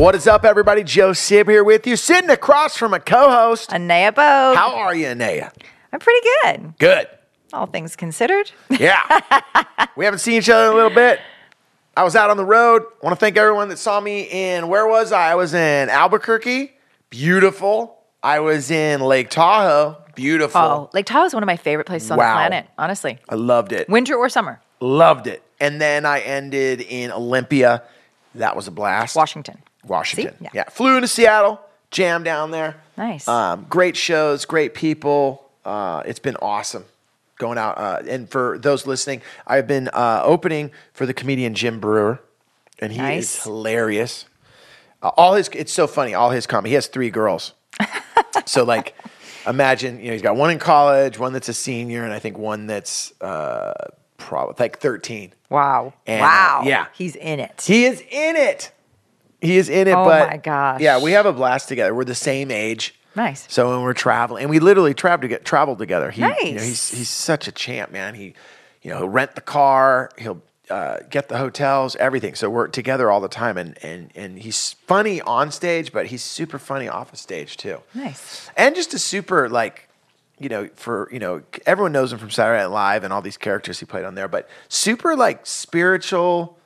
What is up, everybody? Joe Sib here with you, sitting across from a co-host. Anea Bogue. How are you, Anea? I'm pretty good, Good. all things considered. Yeah. we haven't seen each other in a little bit. I was out on the road. I want to thank everyone that saw me in where was I? I was in Albuquerque. Beautiful. I was in Lake Tahoe. Beautiful. Oh, Lake Tahoe is one of my favorite places on Wow. the planet, honestly. I loved it. Winter or summer, Loved it. And then I ended in Olympia. That was a blast. Washington. Washington. Yeah. Yeah. Flew into Seattle, jammed down there. Nice. Um, great shows, great people. Uh, it's been awesome going out. Uh, and for those listening, I've been uh, opening for the comedian Jim Breuer, and he is hilarious. Uh, all his, it's so funny. All his comedy. He has three girls. so like, imagine you know he's got one in college, one that's a senior, and I think one that's uh, probably like thirteen. Wow. And, wow. yeah. He's in it. He is in it. He is in it. Oh but my gosh. Yeah, we have a blast together. We're the same age. Nice. So when we're traveling, and we literally traveled to get traveled together. He, you know, Nice. he's he's such a champ, man. He, you know, he'll rent the car. He'll uh, get the hotels, everything. So we're together all the time, and and and he's funny on stage, but he's super funny off of stage too. Nice. And just a super like, you know, for you know, everyone knows him from Saturday Night Live and all these characters he played on there, but super like spiritual.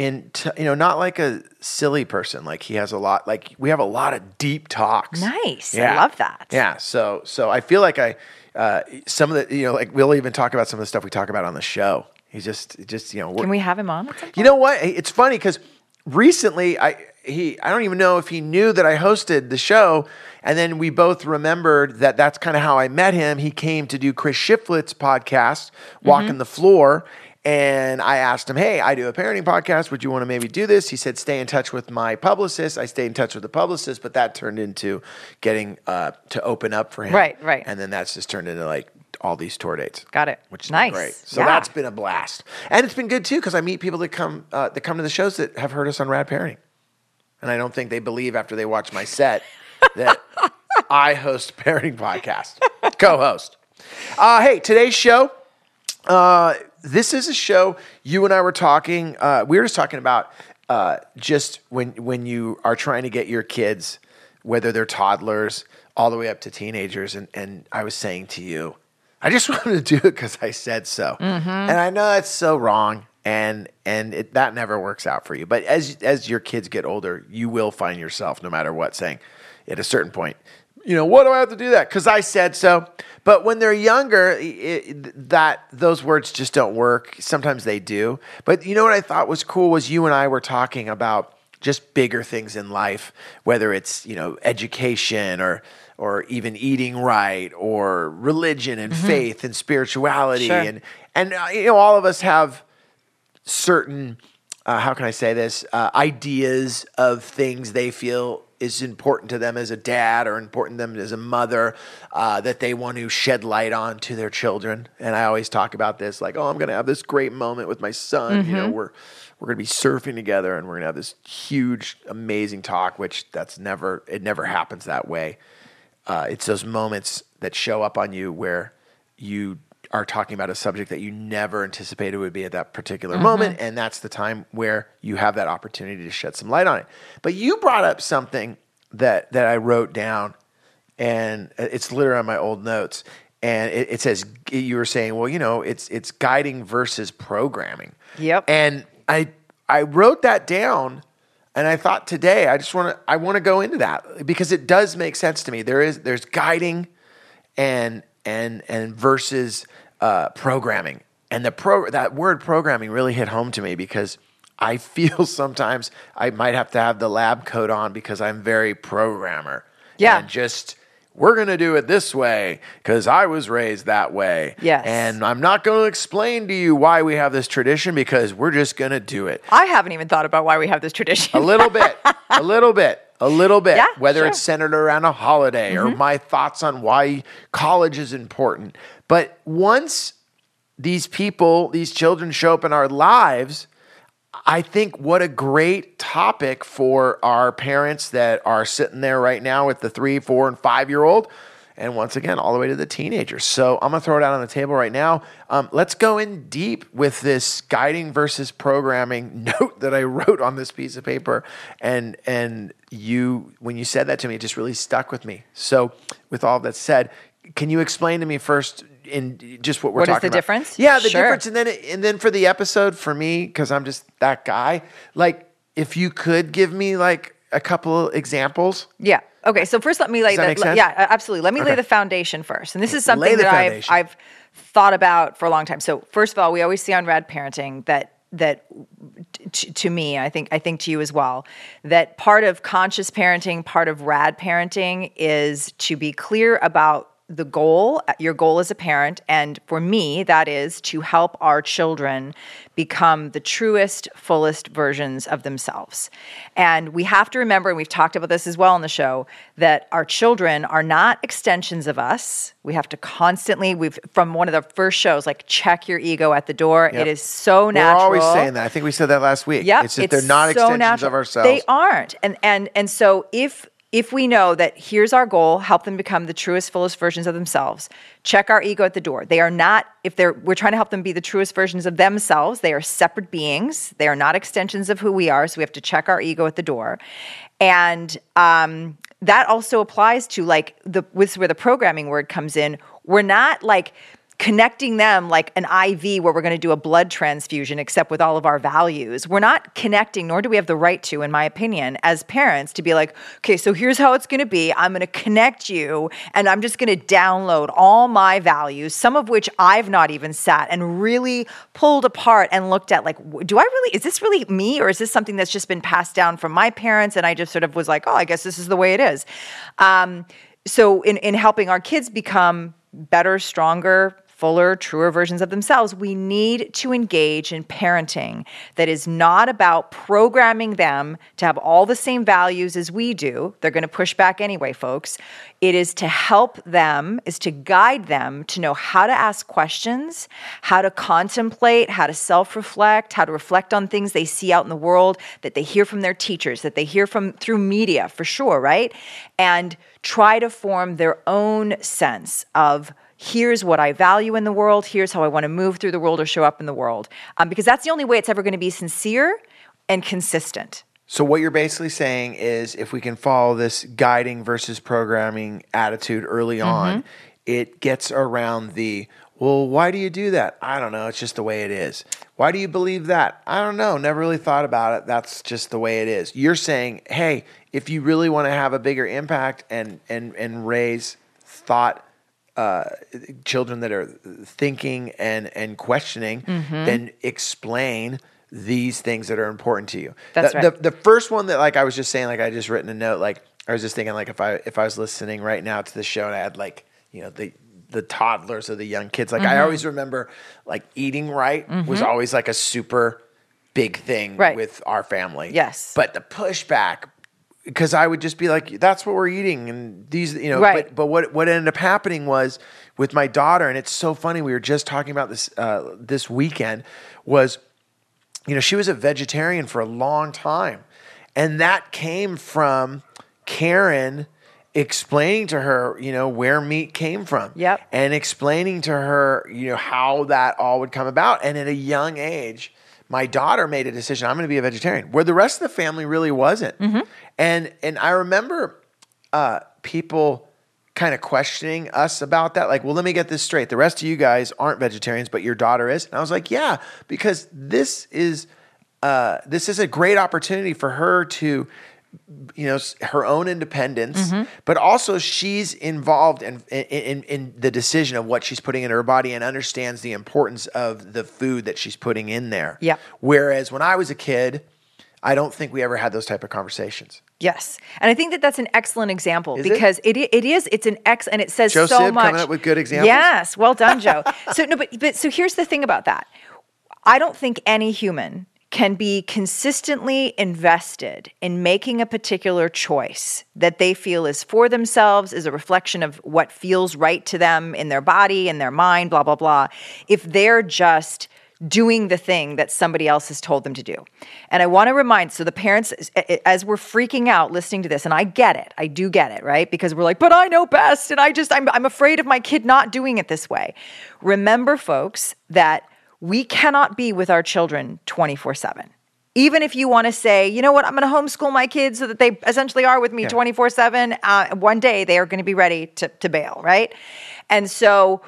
In t- you know, not like a silly person. Like he has a lot. Like we have a lot of deep talks. Nice. yeah. I love that. Yeah. So so I feel like I uh, some of the you know like we'll even talk about some of the stuff we talk about on the show. He's just just you know Can we have him on? you know what? It's funny because recently I he I don't even know if he knew that I hosted the show, and then we both remembered that that's kind of how I met him. He came to do Chris Shiflett's podcast, Walking the Floor. And I asked him, Hey, I do a parenting podcast. Would you want to maybe do this? He said, Stay in touch with my publicist. I stayed in touch with the publicist, but that turned into getting uh, to open up for him. Right, right. And then that's just turned into like all these tour dates. Got it. Which is Nice. great. So Yeah. that's been a blast, and it's been good too because I meet people that come uh, that come to the shows that have heard us on Rad Parenting, and I don't think they believe after they watch my set that I host a parenting podcast, co-host. Uh, hey, today's show. Uh, this is a show you and I were talking. Uh, we were just talking about uh, just when when you are trying to get your kids, whether they're toddlers all the way up to teenagers, and and I was saying to you, I just wanted to do it because I said so, and I know that's so wrong, and and it, that never works out for you. But as as your kids get older, you will find yourself, no matter what, saying at a certain point, you know, what do I have to do that? Because I said so. But when they're younger, it, that those words just don't work. Sometimes they do. But you know what I thought was cool was you and I were talking about just bigger things in life, whether it's you know education or or even eating right or religion and faith and spirituality Sure. and and uh, you know all of us have certain uh, how can I say this uh, ideas of things they feel is important to them as a dad or important to them as a mother uh, that they want to shed light on to their children. And I always talk about this like, oh, I'm going to have this great moment with my son. You know, we're we're going to be surfing together and we're going to have this huge, amazing talk. Which that's never it never happens that way. Uh, it's those moments that show up on you where you are talking about a subject that you never anticipated would be at that particular mm-hmm. moment. And that's the time where you have that opportunity to shed some light on it. But you brought up something that, that I wrote down, and it's literally on my old notes. And it, it says, you were saying, well, you know, it's, it's guiding versus programming. Yep. And I, I wrote that down and I thought today I just want to I want to go into that because it does make sense to me. There is there's guiding and and and versus uh, programming. And the pro that word programming really hit home to me because I feel sometimes I might have to have the lab coat on because I'm very programmer. Yeah. And just we're going to do it this way because I was raised that way. Yes. And I'm not going to explain to you why we have this tradition because we're just going to do it. I haven't even thought about why we have this tradition. A little bit, a little bit, a little bit. Yeah, whether sure. Mm-hmm. it's centered around a holiday or my thoughts on why college is important. But once these people, these children show up in our lives, I think what a great topic for our parents that are sitting there right now with the three, four, and five year old and once again, all the way to the teenagers. So I'm gonna throw it out on the table right now. Um, let's go in deep with this guiding versus programming note that I wrote on this piece of paper, and and you when you said that to me, it just really stuck with me. So with all that said, can you explain to me first? In just what we're What talking about. What is the about? difference? Yeah, the Sure. difference, and then and then for the episode for me because I'm just that guy. Like, if you could give me like a couple examples. Yeah. Okay. So first, let me lay Does the yeah, absolutely. Let me lay the foundation first, and this is something that I've. I've thought about for a long time. So first of all, we always see on Rad Parenting that that t- to me, I think I think to you as well, that part of conscious parenting, part of rad parenting is to be clear about the goal, uh, your goal as a parent, and for me, that is to help our children become the truest, fullest versions of themselves. And we have to remember, and we've talked about this as well on the show, that our children are not extensions of us. We have to constantly, we've from one of the first shows, like check your ego at the door. Yep. It is so natural. We're always saying that. I think we said that last week. Yeah, it's just they're not so extensions natural. of ourselves. They aren't, and and and so if if we know that here's our goal, help them become the truest, fullest versions of themselves. Check our ego at the door. They are not. If they're, we're trying to help them be the truest versions of themselves. They are separate beings. They are not extensions of who we are. So we have to check our ego at the door, and um, that also applies to like the with where the programming word comes in. We're not like connecting them like an IV where we're going to do a blood transfusion, except with all of our values. We're not connecting, nor do we have the right to, in my opinion, as parents, to be like, okay, so here's how it's going to be. I'm going to connect you and I'm just going to download all my values, some of which I've not even sat and really pulled apart and looked at like, do I really, is this really me or is this something that's just been passed down from my parents? And I just sort of was like, oh, I guess this is the way it is. Um, so in, in helping our kids become better, stronger, fuller, truer versions of themselves, we need to engage in parenting that is not about programming them to have all the same values as we do. They're going to push back anyway, folks. It is to help them, is to guide them to know how to ask questions, how to contemplate, how to self reflect, how to reflect on things they see out in the world that they hear from their teachers, that they hear from through media for sure, right? And try to form their own sense of here's what I value in the world, here's how I want to move through the world or show up in the world. Um, because that's the only way it's ever going to be sincere and consistent. So what you're basically saying is if we can follow this guiding versus programming attitude early on, it gets around the well, why do you do that? I don't know. It's just the way it is. Why do you believe that? I don't know. Never really thought about it. That's just the way it is. You're saying, hey, if you really want to have a bigger impact and and and raise thought uh, children that are thinking and and questioning, Mm-hmm. then explain these things that are important to you. That's the, right. the, the first one that like I was just saying, like I just written a note, like I was just thinking, like if I if I was listening right now to the show and I had like you know the the toddlers or the young kids, like Mm-hmm. I always remember like eating right was always like a super big thing Right. with our family. Yes. but the pushback. Because I would just be like, "That's what we're eating," and these, you know. Right. But but what what ended up happening was with my daughter, and it's so funny. We were just talking about this uh, this weekend. Was you know, she was a vegetarian for a long time. And that came from Karen explaining to her, you know, where meat came from. Yep. And explaining to her, you know, how that all would come about. And at a young age, my daughter made a decision, I'm going to be a vegetarian, where the rest of the family really wasn't. And and I remember uh, people kind of questioning us about that. Like, well, let me get this straight. The rest of you guys aren't vegetarians, but your daughter is. And I was like, yeah, because this is uh, this is a great opportunity for her to, you know, her own independence, but also she's involved in, in in in the decision of what she's putting in her body and understands the importance of the food that she's putting in there. Yeah. Whereas when I was a kid, I don't think we ever had those type of conversations. Yes, and I think that that's an excellent example Is it? because it? it is it's an ex and it says Joe so Sib much. coming up with good examples? Yes, well done, Joe. so no, but but so here's the thing about that. I don't think any human can be consistently invested in making a particular choice that they feel is for themselves, is a reflection of what feels right to them in their body, in their mind, blah, blah, blah, if they're just doing the thing that somebody else has told them to do. And I want to remind so the parents, as we're freaking out listening to this, and I get it, I do get it, right? Because we're like, but I know best, and I just, I'm, I'm afraid of my kid not doing it this way. Remember, folks, that we cannot be with our children 24 7. Even if you want to say, you know what, I'm going to homeschool my kids so that they essentially are with me 24 yeah. 7, uh, one day they are going to be ready to, to bail, right? And so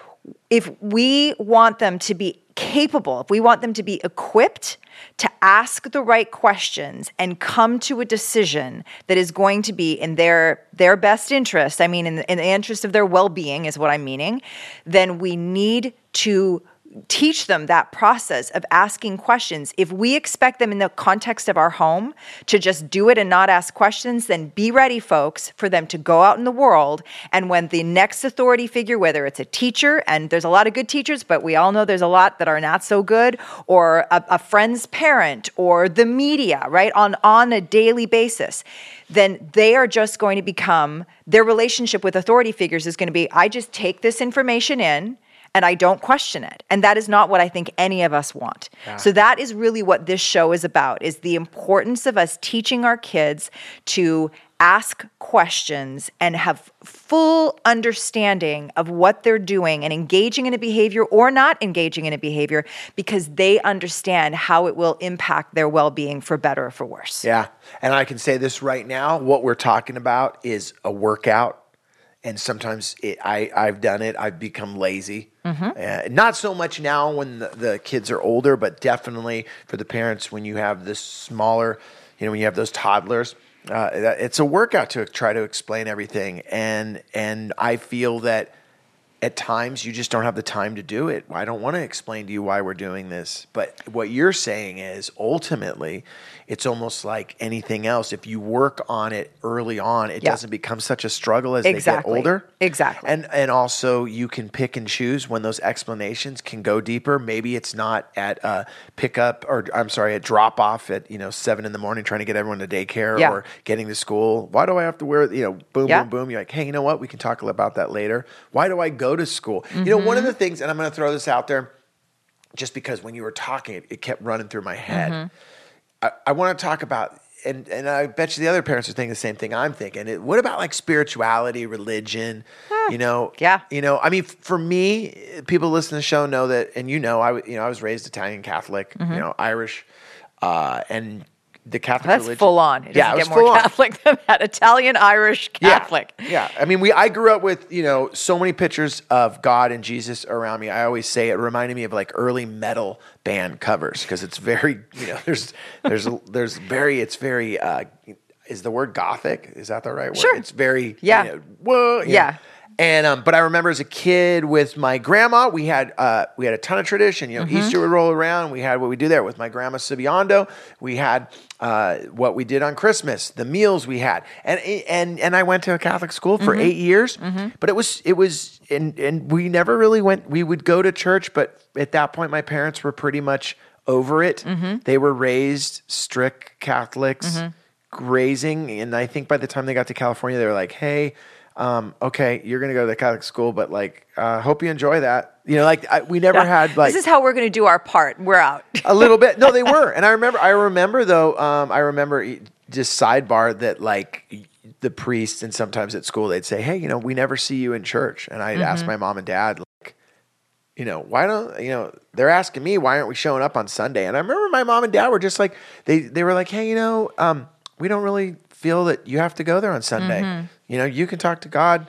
if we want them to be capable, if we want them to be equipped to ask the right questions and come to a decision that is going to be in their their best interest, I mean in the, in the interest of their well-being is what I'm meaning, then we need to teach them that process of asking questions. If we expect them in the context of our home to just do it and not ask questions, then be ready, folks, for them to go out in the world. And when the next authority figure, whether it's a teacher, and there's a lot of good teachers, but we all know there's a lot that are not so good, or a, a friend's parent, or the media, right, on, on a daily basis, then they are just going to become their relationship with authority figures is going to be I just take this information in and I don't question it. And that is not what I think any of us want. Yeah. So that is really what this show is about is the importance of us teaching our kids to ask questions and have full understanding of what they're doing and engaging in a behavior or not engaging in a behavior because they understand how it will impact their well-being for better or for worse. Yeah. And I can say this right now, what we're talking about is a workout and sometimes it, I I've done it. I've become lazy. Mm-hmm. Uh, not so much now when the, the, kids are older, but definitely for the parents when you have this smaller, you know, when you have those toddlers. Uh, it's a workout to try to explain everything, and and I feel that at times you just don't have the time to do it. I don't want to explain to you why we're doing this. But what you're saying is ultimately, it's almost like anything else. If you work on it early on, it yeah. doesn't become such a struggle as exactly. they get older. Exactly. And and also you can pick and choose when those explanations can go deeper. Maybe it's not at a pickup or I'm sorry, a drop off at, you know, seven in the morning trying to get everyone to daycare yeah. or getting to school. Why do I have to wear, you know, boom, yeah. boom, boom. You're like, hey, you know what? We can talk about that later. Why do I go to school. Mm-hmm. You know, one of mm-hmm. the things, and I'm going to throw this out there just because when you were talking, it, it kept running through my head. Mm-hmm. I, I want to talk about, and, and I bet you the other parents are thinking the same thing I'm thinking. It, what about like spirituality, religion? You know, yeah. You know, I mean, for me, people listen to the show know that, and you know, I you know I was raised Italian Catholic, mm-hmm. you know, Irish, uh, and the Catholic That's religion. full on. It yeah, it get more Catholic than that. Italian, Irish, Catholic. Yeah, yeah. I mean, we. I grew up with you know so many pictures of God and Jesus around me. I always say it reminded me of like early metal band covers because it's very you know there's there's there's very it's very. Uh, is the word gothic? Is that the right word? Sure. It's very yeah. You know, whoa, yeah. Know. And um, but I remember as a kid with my grandma, we had uh, we had a ton of tradition. You know, mm-hmm. Easter would roll around. We had what we do there with my grandma Sibiando. We had uh, what we did on Christmas, the meals we had, and and and I went to a Catholic school for mm-hmm. eight years. Mm-hmm. But it was it was and and we never really went. We would go to church, but at that point, my parents were pretty much over it. Mm-hmm. They were raised strict Catholics, mm-hmm. grazing, and I think by the time they got to California, they were like, "Hey." Um, okay, you're going to go to the Catholic school, but like, uh, hope you enjoy that. You know, like I, we never yeah. had like this is how we're going to do our part. We're out a little bit. No, they were, and I remember. I remember though. Um, I remember just sidebar that like the priests and sometimes at school they'd say, "Hey, you know, we never see you in church," and I'd mm-hmm. ask my mom and dad like, you know, why don't you know? They're asking me why aren't we showing up on Sunday, and I remember my mom and dad were just like they they were like, hey, you know, um, we don't really feel that you have to go there on Sunday. Mm-hmm. You know, you can talk to God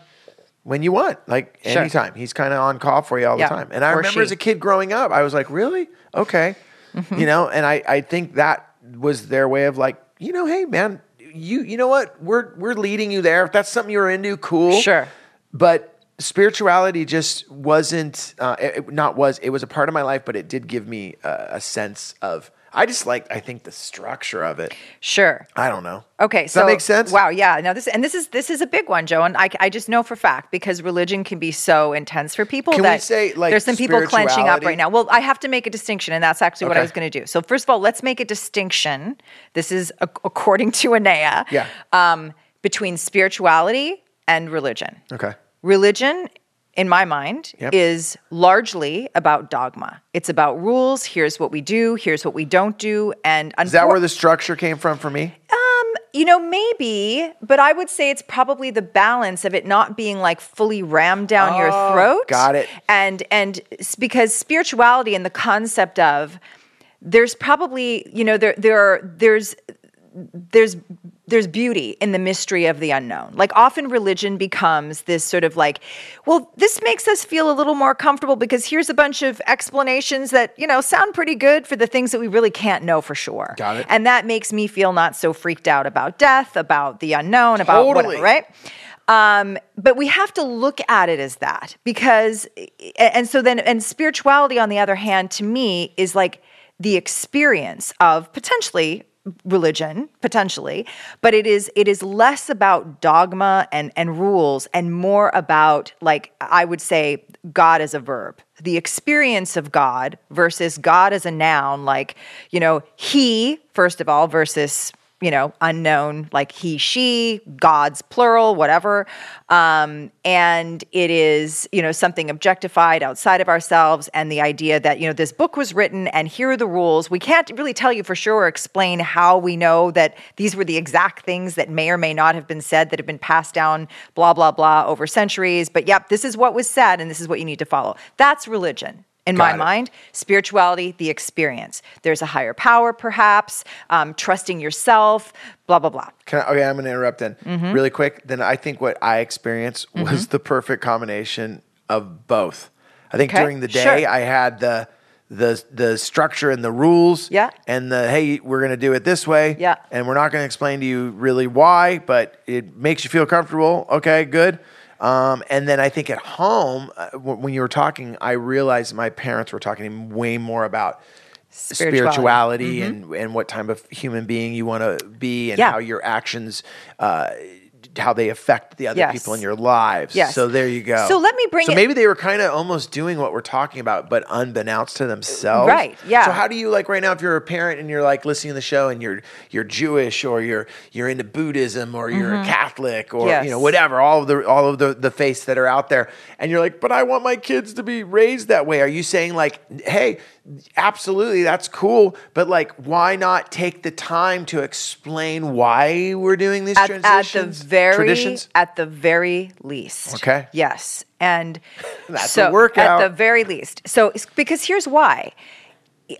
when you want, like sure. anytime. He's kind of on call for you all yeah. the time. And I or remember she. as a kid growing up, I was like, really? Okay. Mm-hmm. You know, and I, I think that was their way of like, you know, hey man, you you know what? We're we're leading you there. If that's something you're into, cool. Sure. But spirituality just wasn't uh, it, not was it was a part of my life, but it did give me a, a sense of I just like I think the structure of it. Sure. I don't know. Okay, Does so that makes sense. Wow, yeah. Now this and this is this is a big one, Joe, and I, I just know for fact because religion can be so intense for people can that we say like there's some people clenching up right now. Well, I have to make a distinction, and that's actually what I was going to do. So first of all, let's make a distinction. This is a, according to Anea. Yeah. Um, between spirituality and religion. Okay. Religion in my mind, Yep. is largely about dogma. It's about rules. Here's what we do. Here's what we don't do. And Is that where the structure came from for me? Um, you know, maybe, but I would say it's probably the balance of it not being like fully rammed down your Oh, throat. got it. And and because spirituality and the concept of there's probably you know there there are there's there's there's beauty in the mystery of the unknown. Like often religion becomes this sort of like, well, this makes us feel a little more comfortable because here's a bunch of explanations that, you know, sound pretty good for the things that we really can't know for sure. Got it. And that makes me feel not so freaked out about death, about the unknown, about Totally. whatever, right? Um, but we have to look at it as that because, and so then, and spirituality, on the other hand, to me, is like the experience of potentially religion potentially but it is it is less about dogma and and rules and more about like i would say god as a verb the experience of god versus god as a noun like you know he first of all versus you know, unknown, like he, she, gods, plural, whatever. Um, and it is, you know, something objectified outside of ourselves. And the idea that, you know, this book was written and here are the rules. We can't really tell you for sure or explain how we know that these were the exact things that may or may not have been said that have been passed down, blah, blah, blah, over centuries. But yep, this is what was said and this is what you need to follow. That's religion in Got my it. mind spirituality the experience there's a higher power perhaps um, trusting yourself blah blah blah Can I, okay, I'm going to interrupt then Mm-hmm. really quick. Then I think what I experienced was the perfect combination of both. I think Okay, during the day sure. I had the the the structure and the rules, Yeah. and the hey, we're going to do it this way, Yeah. and we're not going to explain to you really why, but it makes you feel comfortable. Okay, good. Um, and then I think at home, uh, w- when you were talking, I realized my parents were talking way more about Spirituality. spirituality, and, and what type of human being you want to be and Yeah. how your actions uh, how they affect the other Yes. people in your lives Yes. so there you go So let me bring so it- maybe they were kind of almost doing what we're talking about but unbeknownst to themselves Right, yeah. so how do you like right now if you're a parent and you're like listening to the show and you're you're jewish or you're you're into buddhism or you're a mm-hmm. catholic or Yes. you know whatever all of the all of the the faiths that are out there and you're like but i want my kids to be raised that way are you saying like hey absolutely that's cool but like why not take the time to explain why we're doing these at, at the transitions very traditions at the very least Okay. yes and That's a so workout. at the very least so because here's why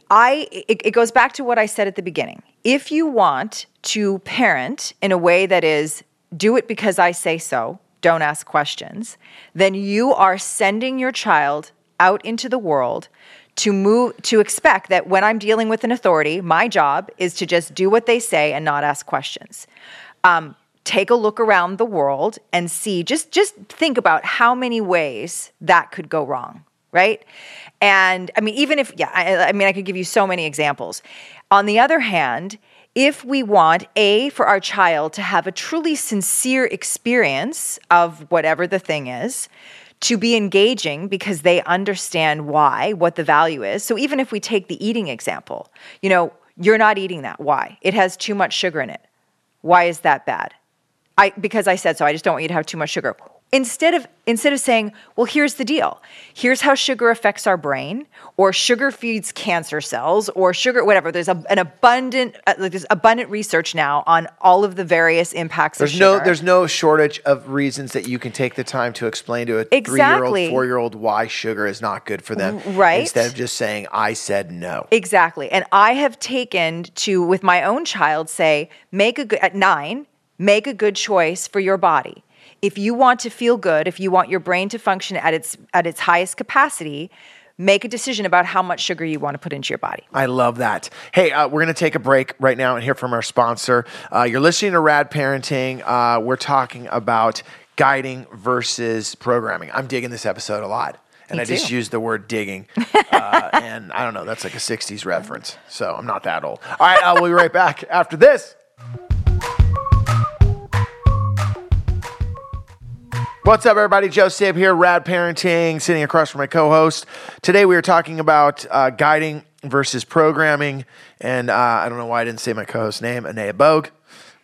I it, it goes back to what I said at the beginning. If you want to parent in a way that is do it because I say so, don't ask questions, then you are sending your child out into the world to move to expect that when I'm dealing with an authority, my job is to just do what they say and not ask questions. Um, take a look around the world and see just just think about how many ways that could go wrong right? And i mean even if yeah I, I mean i could give you so many examples. On the other hand if we want a for our child to have a truly sincere experience of whatever the thing is to be engaging because they understand why what the value is. So even if we take the eating example you know you're not eating that. Why? It has too much sugar in it. Why is that bad? I because I said so. I just don't want you to have too much sugar. Instead of instead of saying, "Well, here's the deal. Here's how sugar affects our brain, or sugar feeds cancer cells, or sugar whatever." There's a, an abundant uh, like there's abundant research now on all of the various impacts There's of no there's no shortage of reasons that you can take the time to explain to a three year old, four year old why sugar is not good for them. right. Instead of just saying, I said no. Exactly. And I have taken to, with my own child, say, make a good, at nine, make a good choice for your body. If you want to feel good, if you want your brain to function at its, at its highest capacity, make a decision about how much sugar you want to put into your body. I love that. Hey, uh, we're going to take a break right now and hear from our sponsor. Uh, you're listening to Rad Parenting. Uh, we're talking about guiding versus programming. I'm digging this episode a lot. And Me I just used the word digging. Uh, and I don't know, that's like a 60s reference. So I'm not that old. All right, uh, we'll be right back after this. What's up, everybody? Joe Sib here, Rad Parenting, sitting across from my co host. Today we are talking about uh, guiding versus programming. And uh, I don't know why I didn't say my co host's name, Anea Bogue.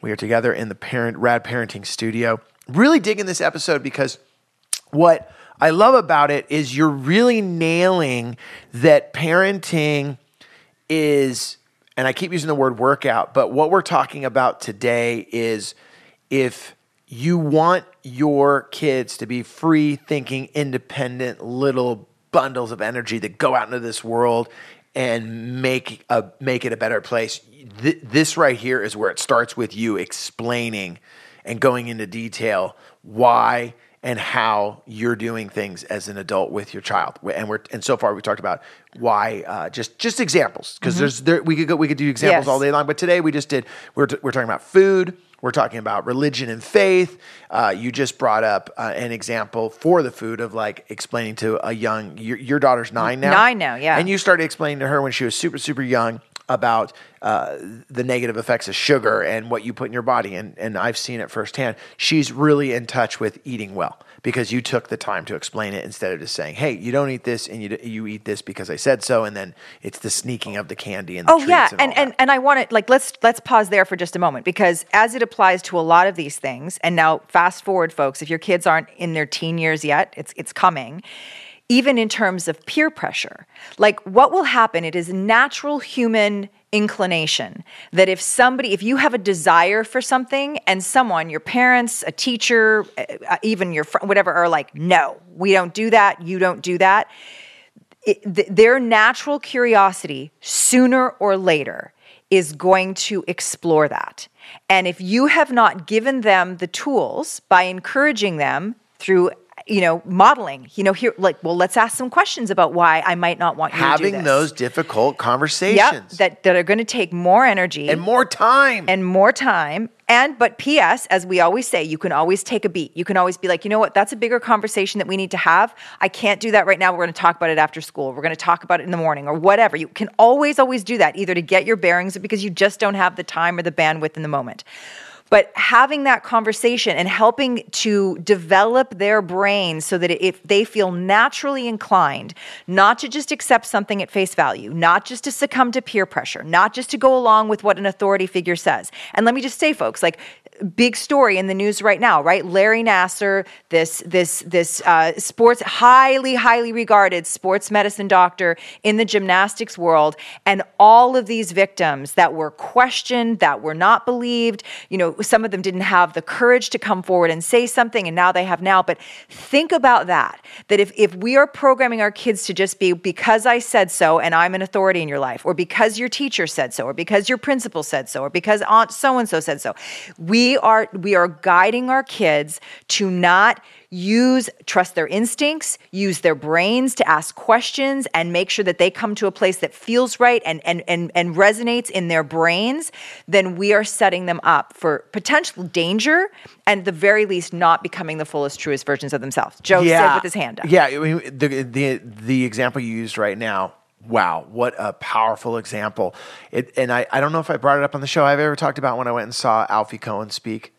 We are together in the parent Rad Parenting studio. Really digging this episode because what I love about it is you're really nailing that parenting is, and I keep using the word workout, but what we're talking about today is if you want your kids to be free thinking, independent little bundles of energy that go out into this world and make a make it a better place. Th- this right here is where it starts with you explaining and going into detail why and how you're doing things as an adult with your child. And we're and so far we talked about why uh, just just examples because there's there we could go we could do examples Yes. all day long. But today we just did we're we're talking about food. We're talking about religion and faith. Uh, you just brought up uh, an example for the food of like explaining to a young your, your daughter's nine now. Nine now, yeah. And you started explaining to her when she was super super young about uh, the negative effects of sugar and what you put in your body. And, and I've seen it firsthand. She's really in touch with eating well because you took the time to explain it instead of just saying, hey, you don't eat this and you, you eat this because I said so. And then it's the sneaking of the candy and the Oh yeah, and, and and, and I want to like let's let's pause there for just a moment because as it applies to a lot of these things, and now fast forward, folks, if your kids aren't in their teen years yet, it's it's coming. Even in terms of peer pressure, like what will happen? It is natural human inclination that if somebody, if you have a desire for something, and someone, your parents, a teacher, uh, even your friend, whatever, are like, no, we don't do that. You don't do that it, th- their natural curiosity sooner or later is going to explore that. And if you have not given them the tools by encouraging them through you know modeling you know here like well let's ask some questions about why i might not want you to do having those difficult conversations yep, that, that are going to take more energy and more time. and more time. And but PS, as we always say, you can always take a beat. You can always be like, you know what, that's a bigger conversation that we need to have. I can't do that right now. We're going to talk about it after school. We're going to talk about it in the morning or whatever. You can always, always do that, either to get your bearings or because you just don't have the time or the bandwidth in the moment. But having that conversation and helping to develop their brain so that if they feel naturally inclined, not to just accept something at face value, not just to succumb to peer pressure, not just to go along with what an authority figure says. And let me just say, folks, like big story in the news right now, right? Larry Nassar, this this this uh, sports highly highly regarded sports medicine doctor in the gymnastics world, and all of these victims that were questioned, that were not believed. You know, some of them didn't have the courage to come forward and say something, and now they have now. But think about that. That if if we are programming our kids to just be because I said so, and I'm an authority in your life, or because your teacher said so, or because your principal said so, or because Aunt so and so said so, we are we are guiding our kids to not use trust their instincts use their brains to ask questions and make sure that they come to a place that feels right and and and, and resonates in their brains then we are setting them up for potential danger and at the very least not becoming the fullest truest versions of themselves joe said with his hand up Yeah, I mean, the the the example you used right now. Wow, what a powerful example! It, and I, I don't know if I brought it up on the show. I've ever talked about when I went and saw Alfie Kohn speak.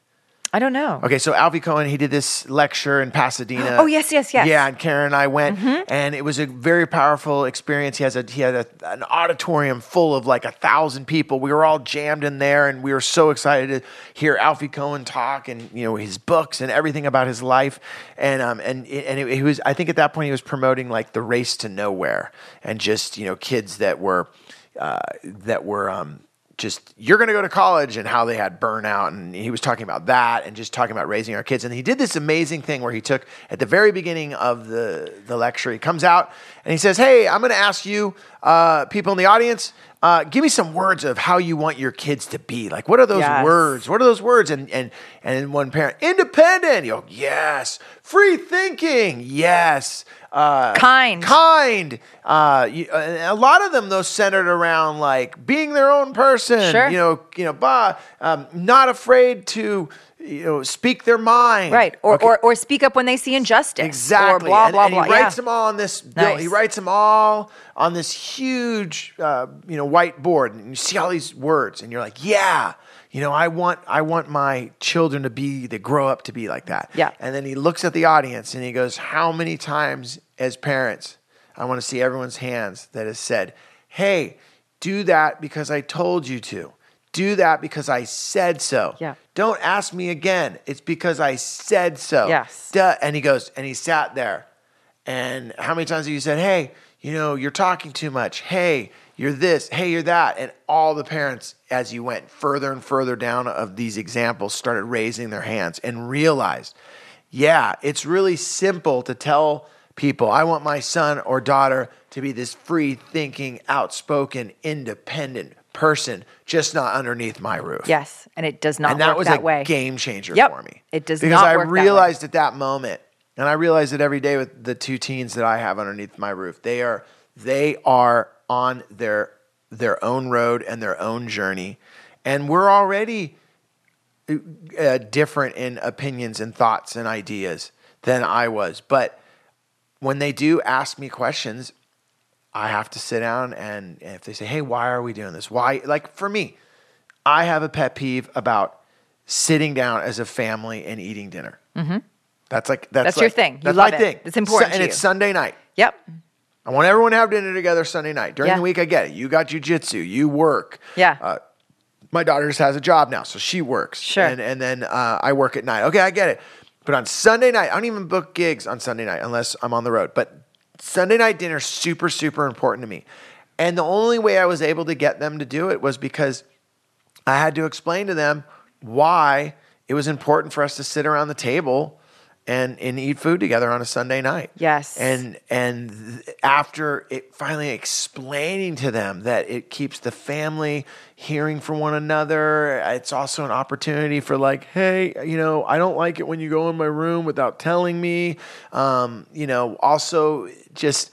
I don't know Okay, so Alfie Kohn, he did this lecture in Pasadena. Oh, yes, yes, yes. Yeah, and Karen and I went, and it was a very powerful experience. He has a he had a, an auditorium full of like a thousand people. We were all jammed in there, and we were so excited to hear Alfie Kohn talk and you know his books and everything about his life. And um and and he was I think at that point he was promoting like the race to nowhere and just you know kids that were uh, that were um just you're going to go to college and how they had burnout and he was talking about that and just talking about raising our kids and he did this amazing thing where he took at the very beginning of the the lecture he comes out and he says hey i'm going to ask you uh, people in the audience uh, give me some words of how you want your kids to be like what are those Yes. words what are those words and and and one parent independent you go yes free thinking yes uh, Kind. kind. Uh, you, uh, a lot of them, though, centered around like being their own person. Sure. You know, you know, bah, um, not afraid to, you know, speak their mind. right or, Okay. or or speak up when they see injustice Exactly. or blah and, blah and blah he writes yeah. them all on this bill. He writes them all on this huge, uh, you know, whiteboard, and you see all these words, and you're like, yeah. You know, I want I want my children to be they grow up to be like that. Yeah. And then he looks at the audience and he goes, How many times as parents, I want to see everyone's hands that has said, Hey, do that because I told you to. Do that because I said so. Yeah. Don't ask me again. It's because I said so. Yes. Duh. And he goes, and he sat there And how many times have you said, "Hey, you know, you're talking too much. Hey, you're this. Hey, you're that." And all the parents, as you went further and further down of these examples, started raising their hands and realized, yeah, it's really simple to tell people, I want my son or daughter to be this free thinking, outspoken, independent person, just not underneath my roof. Yes, and it does not and that was that a way. game changer Yep, for me. it does because not I work that way. Because I realized at that moment, and I realize it every day with the two teens that I have underneath my roof. They are they are on their their own road and their own journey, and we're already uh, different in opinions and thoughts and ideas than I was. But when they do ask me questions, I have to sit down and, and if they say, "Hey, why are we doing this? Why?" Like for me, I have a pet peeve about sitting down as a family and eating dinner. Mm-hmm. That's like that's, That's your thing. You That's my it. thing. It's important and to it's. Sunday night. Yep. I want everyone to have dinner together Sunday night. During Yeah. the week, I get it. You got jujitsu. You work. Yeah. Uh, my daughter just has a job now, so she works. Sure. And and then uh, I work at night. Okay, I get it. But on Sunday night, I don't even book gigs on Sunday night unless I'm on the road. But Sunday night dinner super super important to me. And the only way I was able to get them to do it was because I had to explain to them why it was important for us to sit around the table and, and eat food together on a Sunday night. Yes. And and after it finally explaining to them that it keeps the family hearing from one another, it's also an opportunity for like, hey, you know, I don't like it when you go in my room without telling me. Um, you know, also just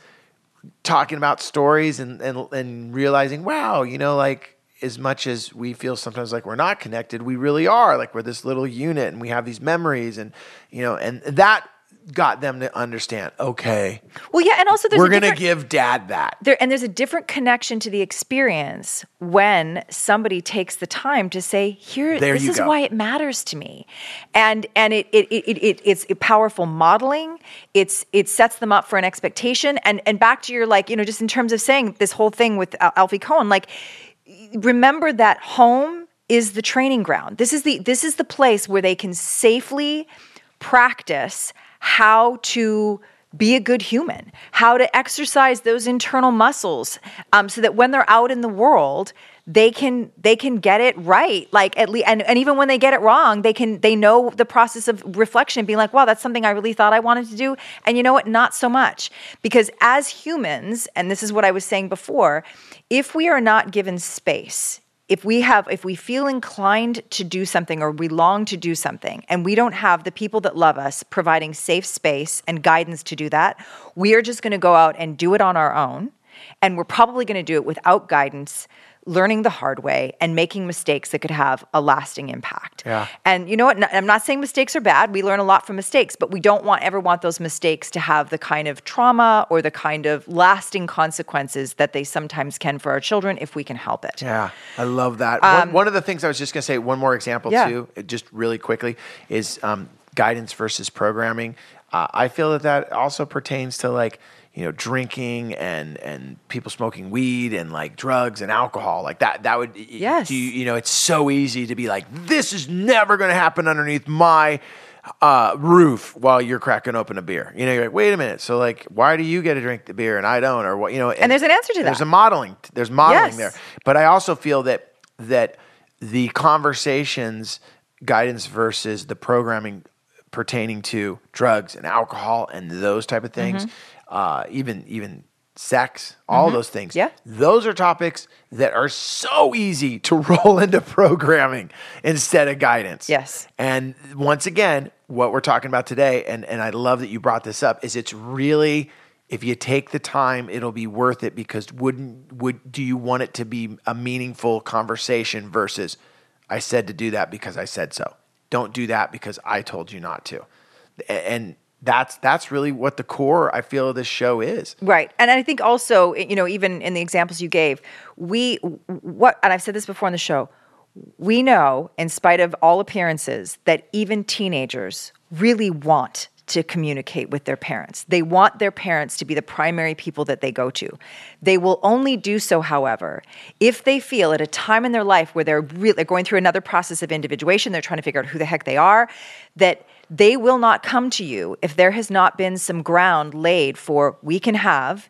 talking about stories and, and and realizing, wow, you know, like as much as we feel sometimes like we're not connected, we really are. Like we're this little unit and we have these memories and you know, and that got them to understand, okay, Well, yeah, and also there's we're a gonna different- give dad that. there and there's a different connection to the experience when somebody takes the time to say here There this is go. why it matters to me and and it it, it, it, it it's powerful modeling it's it sets them up for an expectation and and back to your like you know just in terms of saying this whole thing with alfie kohn like remember that home is the training ground. This is the this is the place where they can safely practice how to be a good human, how to exercise those internal muscles, um, so that when they're out in the world, they can they can get it right. Like at least, and, and even when they get it wrong, they can they know the process of reflection, being like, "Wow, that's something I really thought I wanted to do," and you know what? Not so much, because as humans, and this is what I was saying before, if we are not given space if we have if we feel inclined to do something or we long to do something and we don't have the people that love us providing safe space and guidance to do that we are just going to go out and do it on our own and we're probably going to do it without guidance learning the hard way and making mistakes that could have a lasting impact Yeah. and you know what? I'm not saying mistakes are bad. We learn a lot from mistakes, but we don't want ever want those mistakes to have the kind of trauma or the kind of lasting consequences that they sometimes can for our children if we can help it. Yeah, I love that. one, one of the things I was just going to say, one more example Um, Yeah. too, just really quickly, is um, guidance versus programming. Uh, I feel that that also pertains to like you know drinking and and people smoking weed and like drugs and alcohol like that. That would Yes. you, you know it's so easy to be like this is never going to happen underneath my uh, roof while you're cracking open a beer. You know, you're like, wait a minute. So like, why do you get to drink the beer and I don't? Or what? You know, And there's an answer to that. There's a modeling. There's modeling Yes. there. But I also feel that that the conversations, guidance versus the programming pertaining to drugs and alcohol and those type of things, uh, even even sex, all those things. Mm-hmm. Yeah. Those are topics that are so easy to roll into programming instead of guidance. Yes. And once again, what we're talking about today, and, and I love that you brought this up, is it's really if you take the time, it'll be worth it because wouldn't would do you want it to be a meaningful conversation versus I said to do that because I said so. Don't do that because I told you not to. And that's that's really what the core I feel of this show is. Right. And I think also, you know, even in the examples you gave, we, what, and I've said this before on the show, we know, in spite of all appearances, that even teenagers really want to communicate with their parents. They want their parents to be the primary people that they go to. They will only do so, however, if they feel at a time in their life where they're really going through another process of individuation, they're trying to figure out who the heck they are, that they will not come to you if there has not been some ground laid for we can have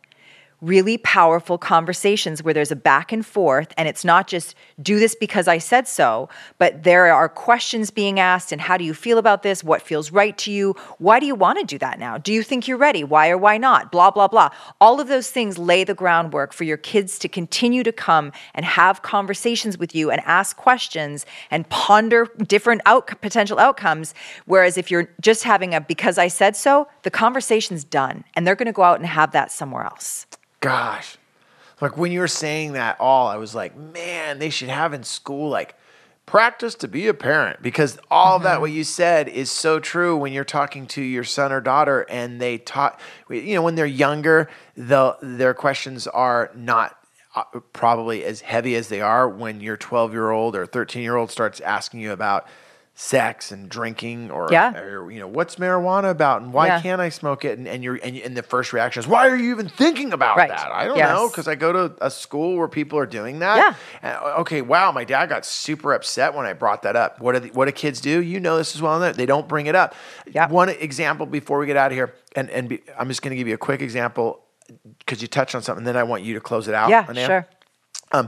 really powerful conversations where there's a back and forth and it's not just do this because I said so, but there are questions being asked and how do you feel about this? What feels right to you? Why do you want to do that now? Do you think you're ready? Why or why not? Blah, blah, blah. All of those things lay the groundwork for your kids to continue to come and have conversations with you and ask questions and ponder different out- potential outcomes. Whereas if you're just having a because I said so, the conversation's done and they're going to go out and have that somewhere else. Gosh. Like when you were saying that all, I was like, man, they should have in school like practice to be a parent because all of that what you said is so true when you're talking to your son or daughter and they talk you know when they're younger the their questions are not uh, probably as heavy as they are when your 12 year old or 13 year old starts asking you about sex and drinking or, Yeah. or you know what's marijuana about and why Yeah. can't I smoke it and and you're and, and the first reaction is why are you even thinking about Right. that I don't Yes. know because I go to a school where people are doing that Yeah. and, uh, okay wow my dad got super upset when I brought that up what do the, what do kids do you know this as well they don't bring it up Yeah. one example before we get out of here and and be, I'm just going to give you a quick example because you touched on something and then I want you to close it out Yeah, sure. Um,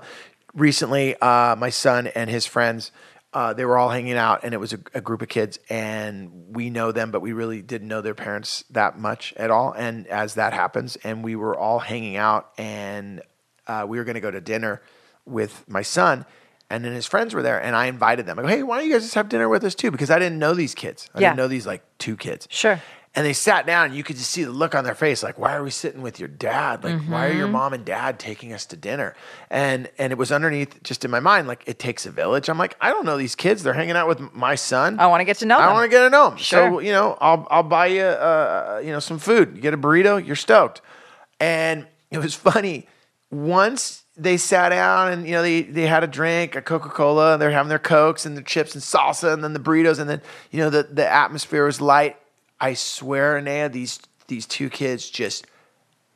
recently, uh, my son and his friends, uh, they were all hanging out, and it was a, a group of kids, and we know them, but we really didn't know their parents that much at all. And as that happens, and we were all hanging out, and uh, we were going to go to dinner with my son. And then his friends were there, and I invited them. I go, "Hey, why don't you guys just have dinner with us too?" Because I didn't know these kids. I Yeah. didn't know these like two kids. Sure. And they sat down, and you could just see the look on their face, like, "Why are we sitting with your dad? Like, why are your Mm-hmm. mom and dad taking us to dinner?" And and it was underneath, just in my mind, like, it takes a village. I'm like, I don't know these kids. They're hanging out with my son. I wanna get to know I them. want to get to know them. Sure. So you know, I'll I'll buy you, uh, you know, some food. You get a burrito, you're stoked. And it was funny. Once they sat down and you know they they had a drink, a Coca Cola, and they're having their cokes and the chips and salsa, and then the burritos, and then you know the the atmosphere was light. I swear, Anea, these these two kids just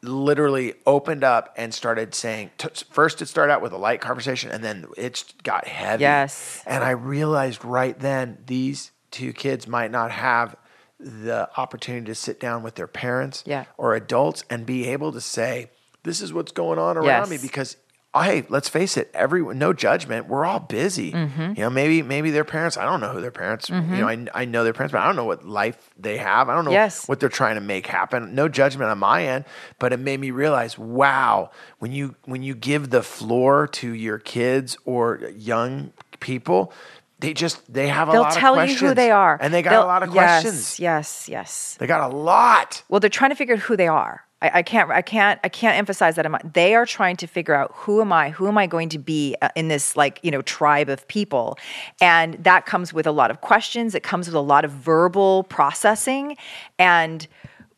literally opened up and started saying t- first it started out with a light conversation and then it got heavy Yes. and i realized right then these two kids might not have the opportunity to sit down with their parents Yeah. or adults and be able to say this is what's going on around me Yes. Because hey let's face it everyone no judgment we're all busy Mm-hmm. you know maybe maybe their parents i don't know who their parents you know I, I know their parents but i don't know what life they have i don't know Yes. what they're trying to make happen. No judgment on my end, but it made me realize, wow, when you when you give the floor to your kids or young people, they just they have a They'll lot tell of you who they are. and they got They'll- a lot of yes, questions. Yes, yes. They got a lot. Well, they're trying to figure out who they are. I, I can't. I can't. I can't emphasize that. enough. They are trying to figure out who am I? Who am I going to be uh, in this like you know tribe of people? And that comes with a lot of questions. It comes with a lot of verbal processing, and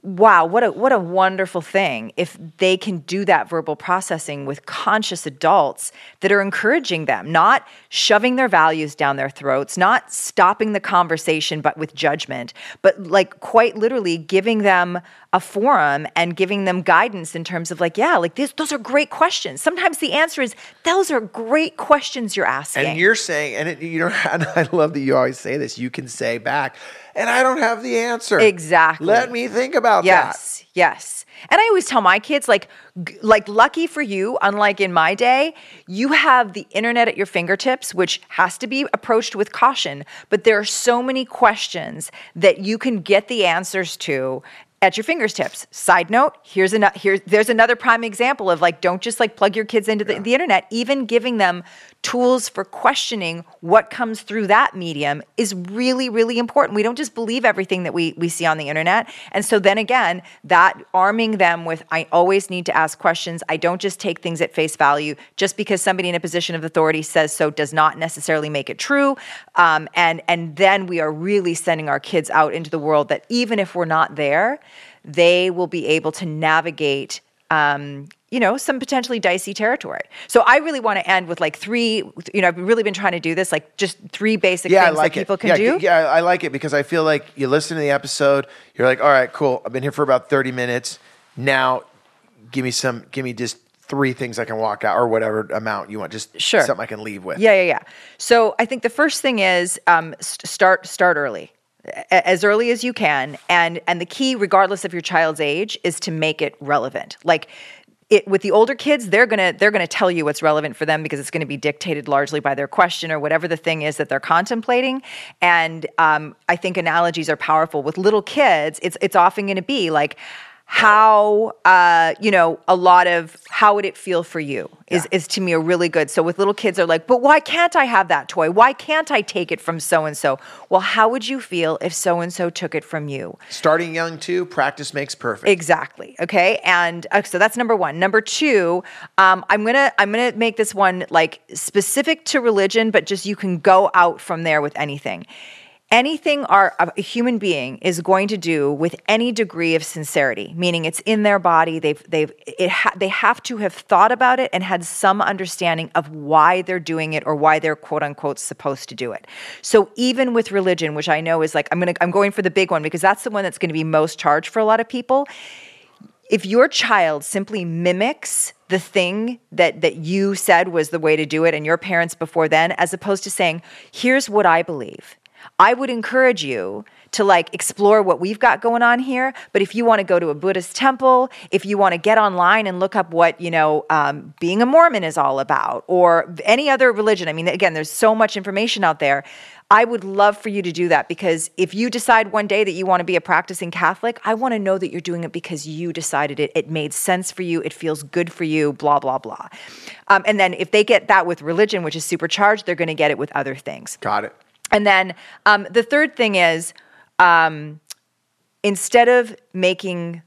wow, what a what a wonderful thing if they can do that verbal processing with conscious adults that are encouraging them, not shoving their values down their throats, not stopping the conversation but with judgment, but like quite literally giving them a forum and giving them guidance in terms of like, yeah, like this, those are great questions. Sometimes the answer is those are great questions you're asking. And you're saying, and it, you know, and I love that you always say this. You can say back, and I don't have the answer. Exactly. Let me think about that. Yes, yes. And I always tell my kids, like, g- like lucky for you, unlike in my day, you have the internet at your fingertips, which has to be approached with caution. But there are so many questions that you can get the answers to at your fingertips. Side note, here's another here, there's another prime example of like, don't just like plug your kids into the, the internet, even giving them tools for questioning what comes through that medium is really, really important. We don't just believe everything that we, we see on the internet. And so then again, that arming them with, I always need to ask questions. I don't just take things at face value. Just because somebody in a position of authority says so does not necessarily make it true. Um, and, and then we are really sending our kids out into the world that even if we're not there, they will be able to navigate um, you know, some potentially dicey territory. So I really want to end with like three, you know, I've really been trying to do this, like just three basic Yeah, things like that it. people can yeah, do. Yeah, I like it because I feel like you listen to the episode, you're like, all right, cool. I've been here for about 30 minutes. Now, give me some, give me just three things I can walk out or whatever amount you want. Just Sure. something I can leave with. Yeah, yeah, yeah. So I think the first thing is um, st- start start early. As early as you can and and the key regardless of your child's age is to make it relevant. Like it, with the older kids they're going to they're going to tell you what's relevant for them because it's going to be dictated largely by their question or whatever the thing is that they're contemplating. And um, i think analogies are powerful. With little kids it's it's often going to be like how uh, you know a lot of how would it feel for you is, is to me a really good so with little kids are like but why can't i have that toy why can't i take it from so and so well how would you feel if so and so took it from you Starting young too, practice makes perfect. Exactly. Okay. And uh, so that's number one. Number two, um, I'm gonna I'm gonna make this one like specific to religion, but just you can go out from there with anything. Anything our a human being is going to do with any degree of sincerity, meaning it's in their body, they've they've it ha- they have to have thought about it and had some understanding of why they're doing it or why they're quote unquote supposed to do it. So even with religion, which I know is like I'm gonna I'm going for the big one because that's the one that's going to be most charged for a lot of people if your child simply mimics the thing that that you said was the way to do it and your parents before then as opposed to saying here's what i believe i would encourage you to like explore what we've got going on here but if you want to go to a buddhist temple if you want to get online and look up what you know um, being a mormon is all about or any other religion i mean again there's so much information out there I would love for you to do that because if you decide one day that you want to be a practicing Catholic, I want to know that you're doing it because you decided it. It made sense for you. It feels good for you, blah, blah, blah. Um, and then if they get that with religion, which is supercharged, they're going to get it with other things. Got it. And then um, the third thing is um, instead of making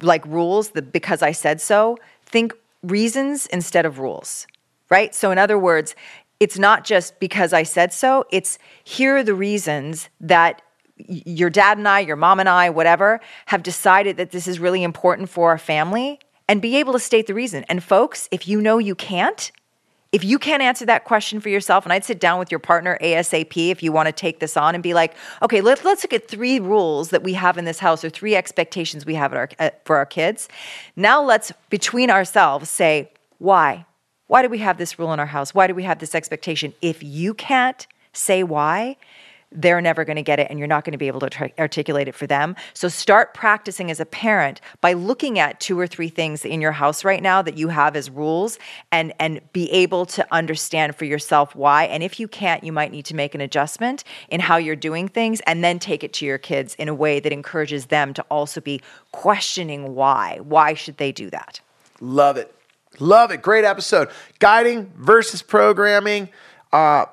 like rules, the because I said so, think reasons instead of rules, right? So, in other words, it's not just because I said so, it's here are the reasons that your dad and I, your mom and I, whatever, have decided that this is really important for our family and be able to state the reason. And folks, if you know you can't, if you can't answer that question for yourself, and I'd sit down with your partner ASAP if you want to take this on and be like, okay, let, let's look at three rules that we have in this house or three expectations we have our, for our kids. Now let's, between ourselves, say, why? Why do we have this rule in our house? Why do we have this expectation? If you can't say why, they're never going to get it and you're not going to be able to tra- articulate it for them. So start practicing as a parent by looking at two or three things in your house right now that you have as rules and and be able to understand for yourself why and if you can't you might need to make an adjustment in how you're doing things and then take it to your kids in a way that encourages them to also be questioning why. Why should they do that? Love it. Love it. Great episode. Guiding versus programming. Uh,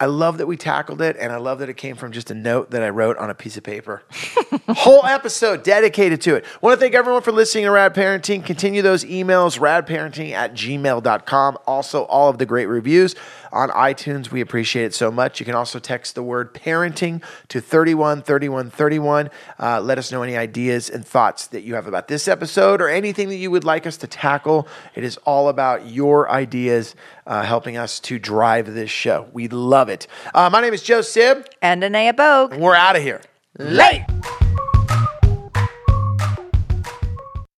I love that we tackled it, and I love that it came from just a note that I wrote on a piece of paper. Whole episode dedicated to it. want to thank everyone for listening to Rad Parenting. Continue those emails, radparenting at gmail.com. Also, all of the great reviews on iTunes. We appreciate it so much. You can also text the word parenting to 31 31 31. Uh, let us know any ideas and thoughts that you have about this episode or anything that you would like us to tackle. It is all about your ideas uh, helping us to drive this show. We love it. Uh, my name is Joe Sib, And Anea Bogue. and we're out of here. Late.